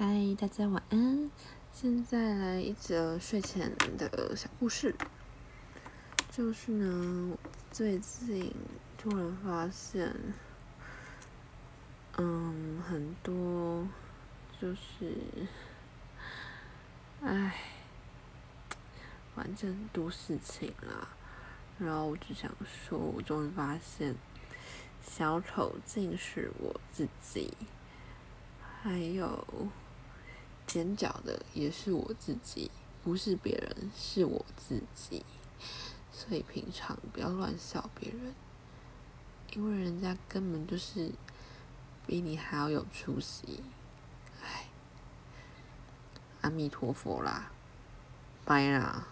嗨，大家晚安。现在来一则睡前的小故事，就是呢，最近突然发现，嗯，很多就是，唉，反正很多事情啦。然后我只想说，我终于发现，小丑竟是我自己，还有。尖角的也是我自己，不是别人，是我自己。所以平常不要乱笑别人，因为人家根本就是比你还要有出息。哎，阿弥陀佛啦，拜啦。